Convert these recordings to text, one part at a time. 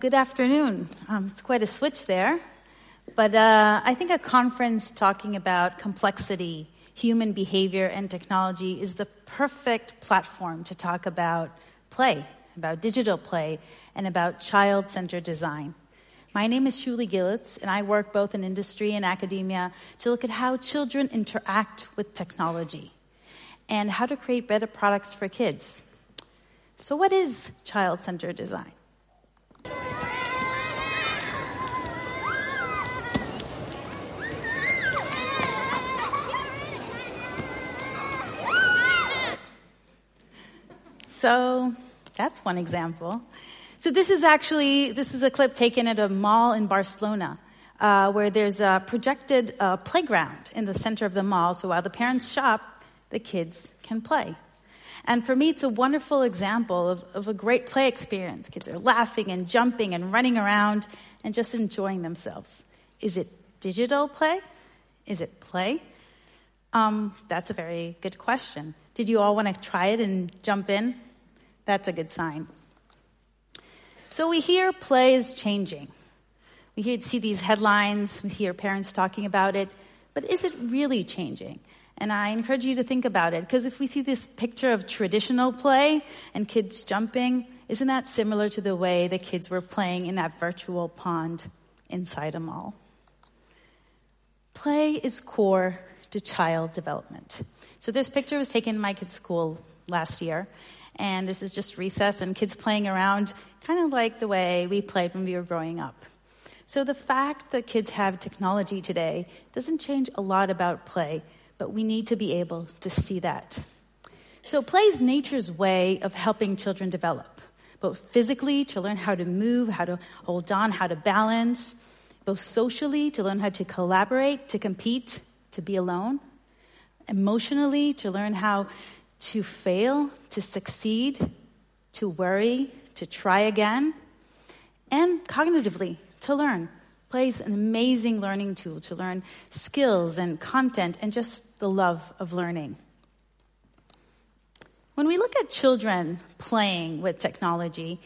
Good afternoon. Um, it's quite a switch there. But uh, I think a conference talking about complexity, human behavior, and technology is the perfect platform to talk about play, about digital play, and about child centered design. My name is Shuli Gilutz, and I work both in industry and academia to look at how children interact with technology and how to create better products for kids. So, what is child centered design? So that's one example. So this is actually, this is a clip taken at a mall in Barcelona. Uh, where there's a projected uh, playground in the center of the mall, so while the parents shop, the kids can play. And for me, it's a wonderful example of, of a great play experience. Kids are laughing and jumping and running around and just enjoying themselves. Is it digital play? Is it play? Um, that's a very good question. Did you all want to try it and jump in? That's a good sign. So we hear play is changing. We hear, see these headlines, we hear parents talking about it, but is it really changing? And I encourage you to think about it, because if we see this picture of traditional play and kids jumping, isn't that similar to the way the kids were playing in that virtual pond inside a mall? Play is core to child development. So this picture was taken in my kid's school last year, and this is just recess and kids playing around, kind of like the way we played when we were growing up. So the fact that kids have technology today doesn't change a lot about play, but we need to be able to see that. So play is nature's way of helping children develop, both physically to learn how to move, how to hold on, how to balance, both socially to learn how to collaborate, to compete, to be alone, emotionally to learn how to fail, to succeed, to worry, to try again, and cognitively to learn. Plays an amazing learning tool to learn skills and content and just the love of learning. When we look at children playing with technology,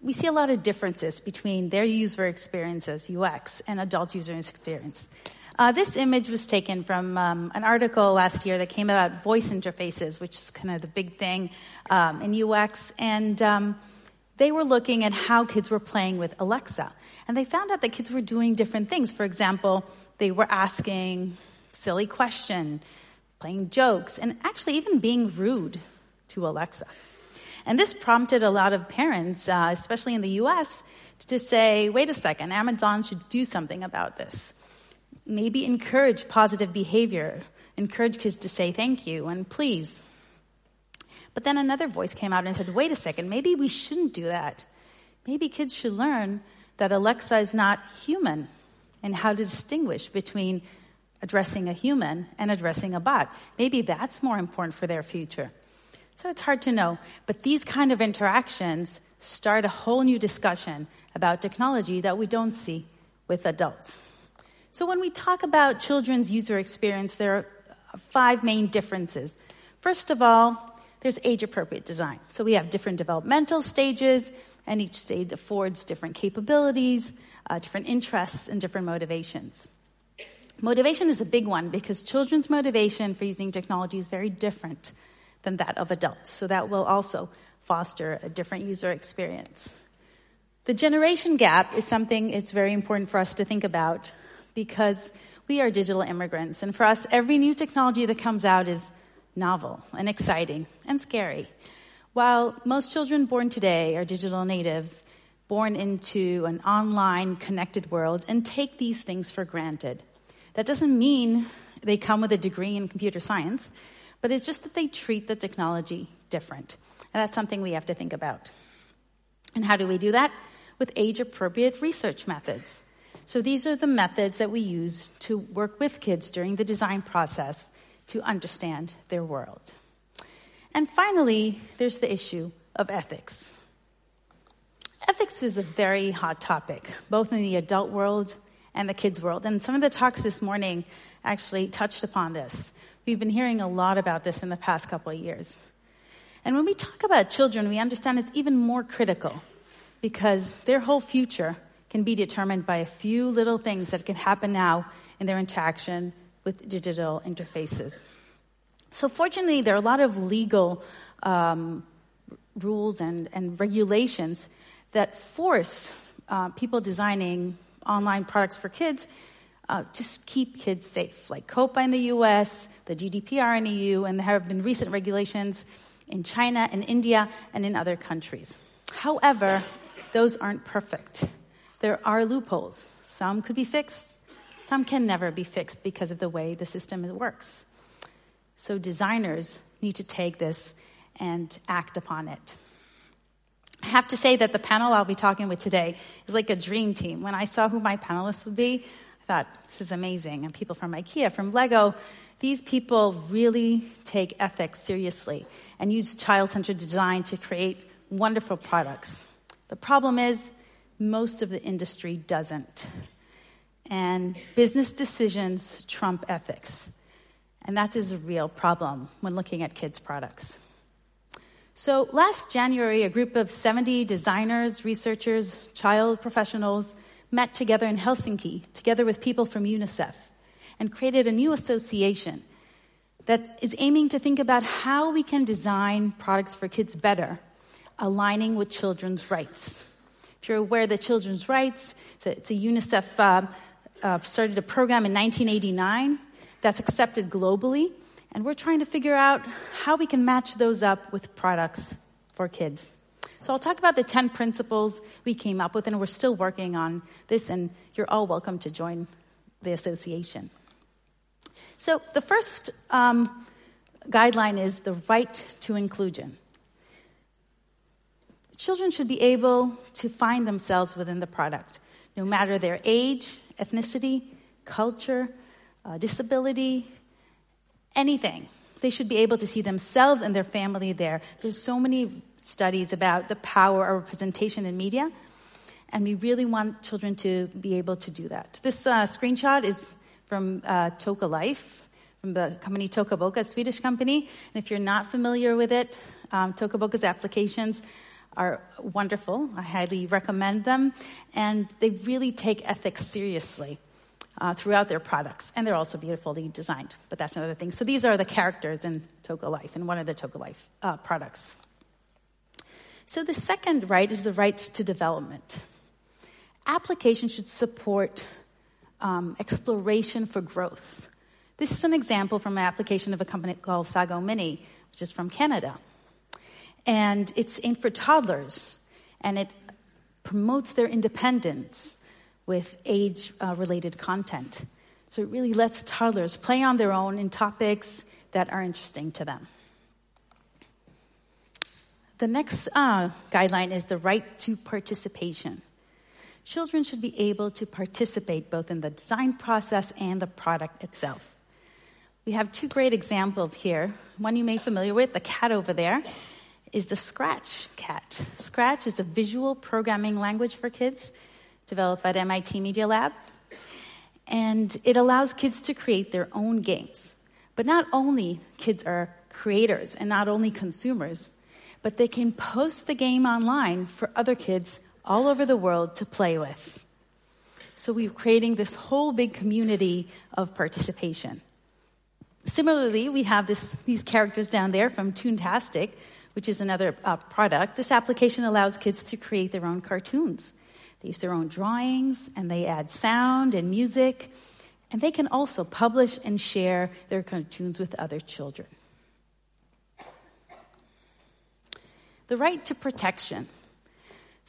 we see a lot of differences between their user experiences, UX, and adult user experience. Uh, this image was taken from um, an article last year that came about voice interfaces, which is kind of the big thing um, in UX. And um, they were looking at how kids were playing with Alexa. And they found out that kids were doing different things. For example, they were asking silly questions, playing jokes, and actually even being rude to Alexa. And this prompted a lot of parents, uh, especially in the US, to say, wait a second, Amazon should do something about this maybe encourage positive behavior, encourage kids to say thank you and please. But then another voice came out and said, wait a second, maybe we shouldn't do that. Maybe kids should learn that Alexa is not human and how to distinguish between addressing a human and addressing a bot. Maybe that's more important for their future. So it's hard to know. But these kind of interactions start a whole new discussion about technology that we don't see with adults. So when we talk about children's user experience, there are five main differences. First of all, there's age appropriate design. So we have different developmental stages, and each stage affords different capabilities, uh, different interests, and different motivations. Motivation is a big one because children's motivation for using technology is very different than that of adults. So that will also foster a different user experience. The generation gap is something it's very important for us to think about because we are digital immigrants. And for us, every new technology that comes out is novel and exciting and scary. While most children born today are digital natives, born into an online connected world and take these things for granted. That doesn't mean they come with a degree in computer science, but it's just that they treat the technology different. And that's something we have to think about. And how do we do that? With age appropriate research methods. So these are the methods that we use to work with kids during the design process to understand their world. And finally, there's the issue of ethics. Ethics is a very hot topic, both in the adult world and the kids world. And some of the talks this morning actually touched upon this. We've been hearing a lot about this in the past couple of years. And when we talk about children, we understand it's even more critical because their whole future can be determined by a few little things that can happen now in their interaction with digital interfaces. So, fortunately, there are a lot of legal um, rules and, and regulations that force uh, people designing online products for kids uh, keep kids safe, like COPPA in the US, the GDPR in the EU, and there have been recent regulations in China and India and in other countries. However, those aren't perfect. There are loopholes. Some could be fixed, some can never be fixed because of the way the system works. So designers need to take this and act upon it. I have to say that the panel I'll be talking with today is like a dream team. When I saw who my panelists would be, I thought, this is amazing. And people from IKEA, from Lego, these people really take ethics seriously and use child centered design to create wonderful products. The problem is, most of the industry doesn't. And business decisions trump ethics. And that is a real problem when looking at kids' products. So last January, a group of 70 designers, researchers, child professionals met together in Helsinki, together with people from UNICEF, and created a new association that is aiming to think about how we can design products for kids better, aligning with children's rights. If you're aware of the children's rights, it's a, it's a UNICEF uh, uh, started a program in 1989 that's accepted globally and we're trying to figure out how we can match those up with products for kids. So I'll talk about the 10 principles we came up with, and we're still working on this, and you're all welcome to join the association. So the first um, guideline is the right to inclusion. Children should be able to find themselves within the product, no matter their age, ethnicity, culture, uh, disability, anything. They should be able to see themselves and their family there. There's so many studies about the power of representation in media, and we really want children to be able to do that. This uh, screenshot is from uh, Toca Life, from the company Toca Boca, a Swedish company. And if you're not familiar with it, um, Toca Boca's applications are wonderful. I highly recommend them, and they really take ethics seriously uh, throughout their products. And they're also beautifully designed, but that's another thing. So these are the characters in Toca Life, in one of the Toca Life uh, products. So the second right is the right to development. Application should support um, exploration for growth. This is an example from an application of a company called Sago Mini, which is from Canada. And it's aimed for toddlers, and it promotes their independence with age uh, related content. So it really lets toddlers play on their own in topics that are interesting to them. The next uh, guideline is the right to participation. Children should be able to participate both in the design process and the product itself. We have two great examples here. One you may be familiar with, the cat over there, is the Scratch cat. Scratch is a visual programming language for kids developed the MIT Media Lab. And it allows kids to create their own games. But not only kids are creators and not only consumers, but they can post the game online for other kids all over the world to play with. So we're creating this whole big community of participation. Similarly, we have this, these characters down there from Toontastic, which is another uh, product. This application allows kids to create their own cartoons. They use their own drawings and they add sound and music. And they can also publish and share their cartoons with other children. The right to protection.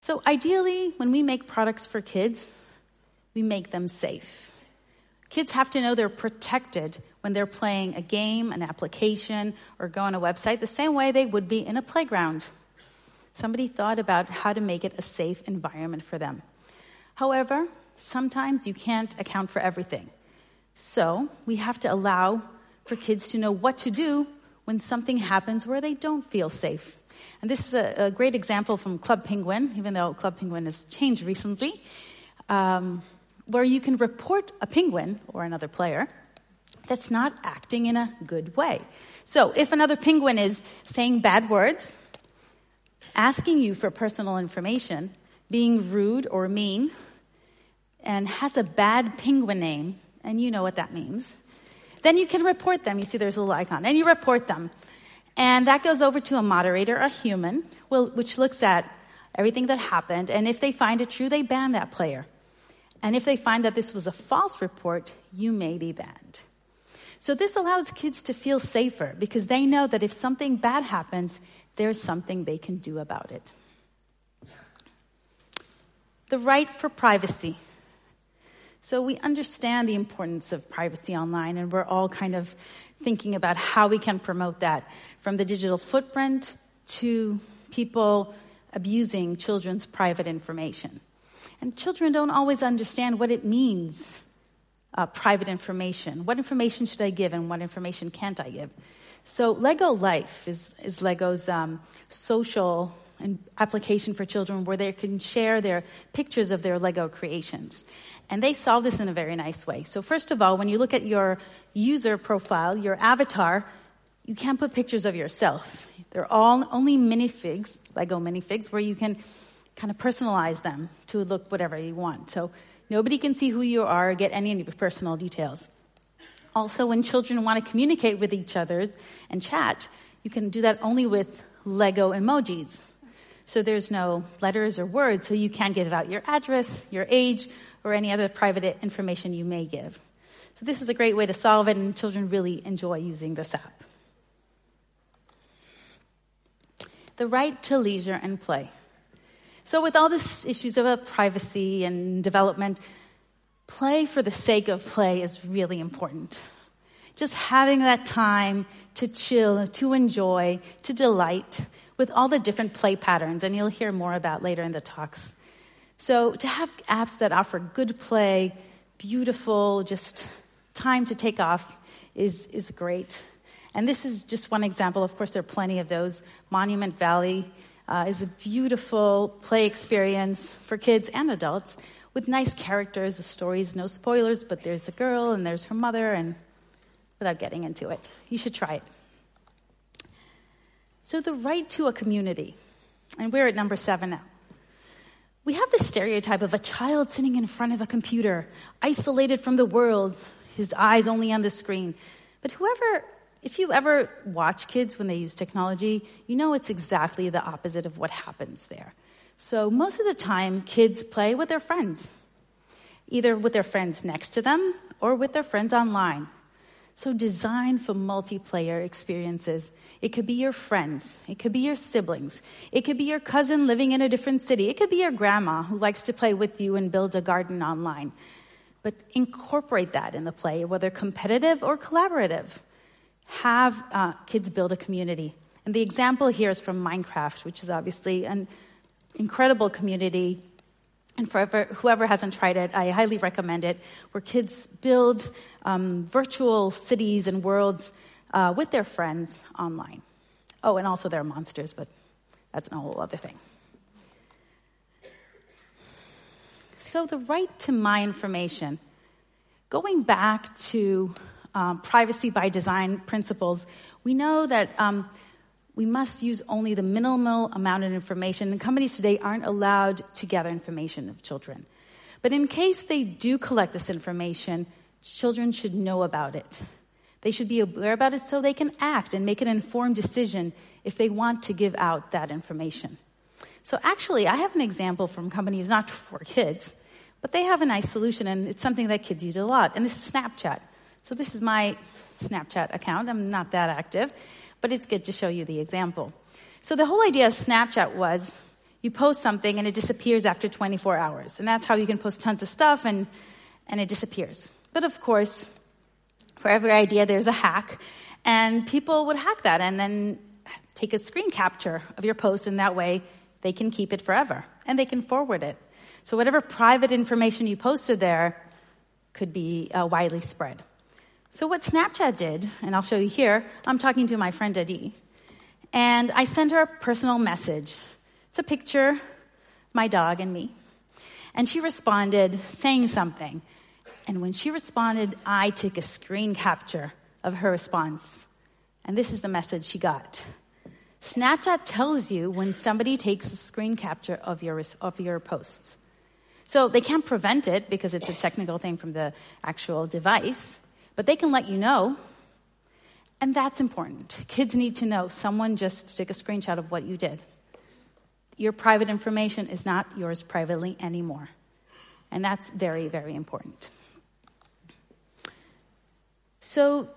So, ideally, when we make products for kids, we make them safe. Kids have to know they're protected when they're playing a game, an application, or go on a website the same way they would be in a playground. Somebody thought about how to make it a safe environment for them. However, sometimes you can't account for everything. So we have to allow for kids to know what to do when something happens where they don't feel safe. And this is a, a great example from Club Penguin, even though Club Penguin has changed recently, um, where you can report a penguin or another player that's not acting in a good way. So if another penguin is saying bad words, asking you for personal information, being rude or mean, and has a bad penguin name, and you know what that means, then you can report them. You see there's a little icon, and you report them. And that goes over to a moderator, a human, which looks at everything that happened, and if they find it true, they ban that player. And if they find that this was a false report, you may be banned. So this allows kids to feel safer because they know that if something bad happens, there's something they can do about it. The right for privacy. So we understand the importance of privacy online and we're all kind of thinking about how we can promote that from the digital footprint to people abusing children's private information. And children don't always understand what it means, uh, private information. What information should I give and what information can't I give? So Lego Life is, is Lego's um, social and application for children where they can share their pictures of their Lego creations. And they solve this in a very nice way. So first of all, when you look at your user profile, your avatar, you can't put pictures of yourself. They're all only minifigs, Lego minifigs, where you can kind of personalize them to look whatever you want. So nobody can see who you are or get any of your personal details. Also, when children want to communicate with each other and chat, you can do that only with Lego emojis. So there's no letters or words, so you can't give out your address, your age, or any other private information you may give. So this is a great way to solve it, and children really enjoy using this app. The right to leisure and play. So, with all these issues of uh, privacy and development, play for the sake of play is really important. Just having that time to chill, to enjoy, to delight with all the different play patterns, and you'll hear more about later in the talks. So, to have apps that offer good play, beautiful, just time to take off is, is great. And this is just one example. Of course, there are plenty of those. Monument Valley uh, is a beautiful play experience for kids and adults with nice characters, the stories, no spoilers, but there's a girl and there's her mother, and without getting into it, you should try it. So, the right to a community, and we're at number seven now. We have the stereotype of a child sitting in front of a computer, isolated from the world, his eyes only on the screen. But whoever if you ever watch kids when they use technology, you know it's exactly the opposite of what happens there. So most of the time, kids play with their friends, either with their friends next to them or with their friends online. So design for multiplayer experiences. It could be your friends. It could be your siblings. It could be your cousin living in a different city. It could be your grandma who likes to play with you and build a garden online. But incorporate that in the play, whether competitive or collaborative have uh, kids build a community. And the example here is from Minecraft, which is obviously an incredible community. And for whoever hasn't tried it, I highly recommend it, where kids build um, virtual cities and worlds uh, with their friends online. Oh, and also there are monsters, but that's a whole other thing. So, the right to my information. Going back to um, privacy by design principles, we know that um, we must use only the minimal amount of information, and companies today aren't allowed to gather information of children. But in case they do collect this information, children should know about it. They should be aware about it so they can act and make an informed decision if they want to give out that information. So actually, I have an example from companies not for kids, but they have a nice solution and it's something that kids use a lot, and this is Snapchat. So this is my Snapchat account. I'm not that active, but it's good to show you the example. So the whole idea of Snapchat was you post something and it disappears after 24 hours. And that's how you can post tons of stuff and, and it disappears. But of course, for every idea, there's a hack. And people would hack that and then take a screen capture of your post, and that way they can keep it forever and they can forward it. So whatever private information you posted there could be uh, widely spread. So what Snapchat did, and I'll show you here, I'm talking to my friend Adi, and I sent her a personal message. It's a picture, my dog and me. And she responded saying something. And when she responded, I took a screen capture of her response. And this is the message she got. Snapchat tells you when somebody takes a screen capture of your, of your posts. So they can't prevent it because it's a technical thing from the actual device, but they can let you know. And that's important. Kids need to know someone just took a screenshot of what you did. Your private information is not yours privately anymore. And that's very, very important. So,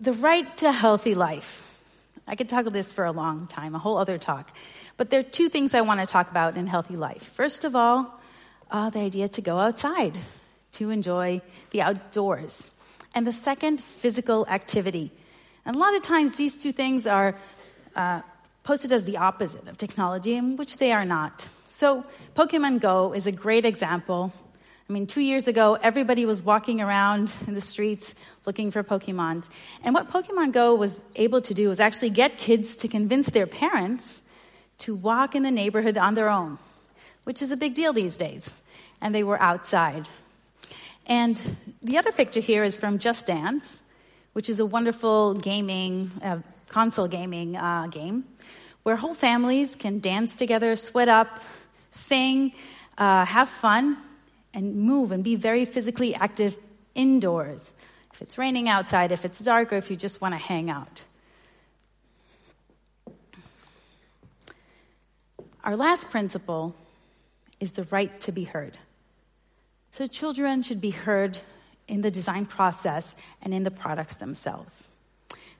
the right to healthy life. I could talk about this for a long time, a whole other talk. But there are two things I want to talk about in healthy life. First of all, uh, the idea to go outside, to enjoy the outdoors. And the second, physical activity. And a lot of times these two things are uh, posted as the opposite of technology, which they are not. So, Pokemon Go is a great example I mean, two years ago, everybody was walking around in the streets looking for Pokemons. And what Pokemon Go was able to do was actually get kids to convince their parents to walk in the neighborhood on their own, which is a big deal these days. And they were outside. And the other picture here is from Just Dance, which is a wonderful gaming, uh, console gaming uh, game, where whole families can dance together, sweat up, sing, uh, have fun, and move and be very physically active indoors. If it's raining outside, if it's dark, or if you just want to hang out. Our last principle is the right to be heard. So, children should be heard in the design process and in the products themselves.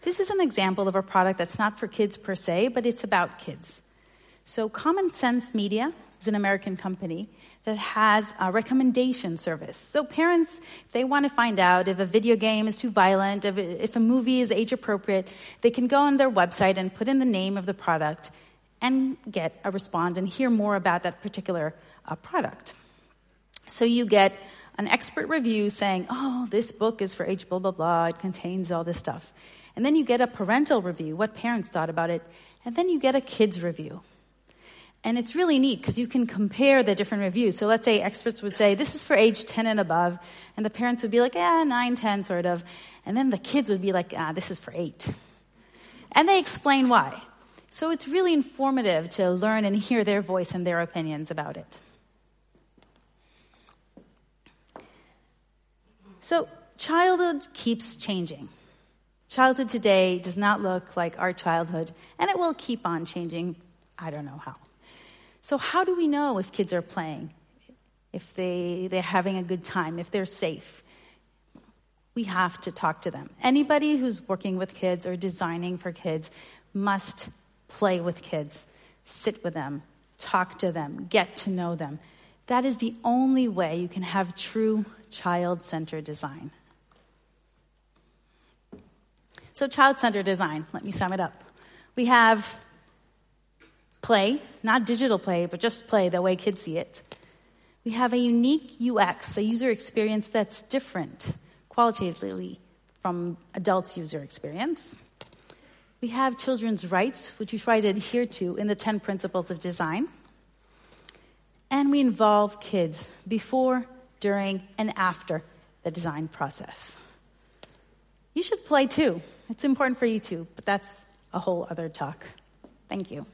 This is an example of a product that's not for kids per se, but it's about kids. So, Common Sense Media is an American company that has a recommendation service. So parents, if they want to find out if a video game is too violent, if, a movie is age appropriate, they can go on their website and put in the name of the product and get a response and hear more about that particular uh, product. So you get an expert review saying, oh, this book is for age blah, blah, blah. It contains all this stuff. And then you get a parental review, what parents thought about it. And then you get a kid's review. And it's really neat because you can compare the different reviews. So let's say experts would say, this is for age 10 and above. And the parents would be like, yeah, 9, 10 sort of. And then the kids would be like, ah, this is for 8. And they explain why. So it's really informative to learn and hear their voice and their opinions about it. So childhood keeps changing. Childhood today does not look like our childhood, and it will keep on changing. I don't know how. So, how do we know if kids are playing, if they, they're having a good time, if they're safe? We have to talk to them. Anybody who's working with kids or designing for kids must play with kids, sit with them, talk to them, get to know them. That is the only way you can have true child centered design. So, child centered design, let me sum it up. We have play, not digital play, but just play the way kids see it. We have a unique UX, a user experience that's different qualitatively from adults' user experience. We have children's rights, which we try to adhere to in the 10 principles of design. And we involve kids before, during, and after the design process. You should play too. It's important for you too, but that's a whole other talk. Thank you.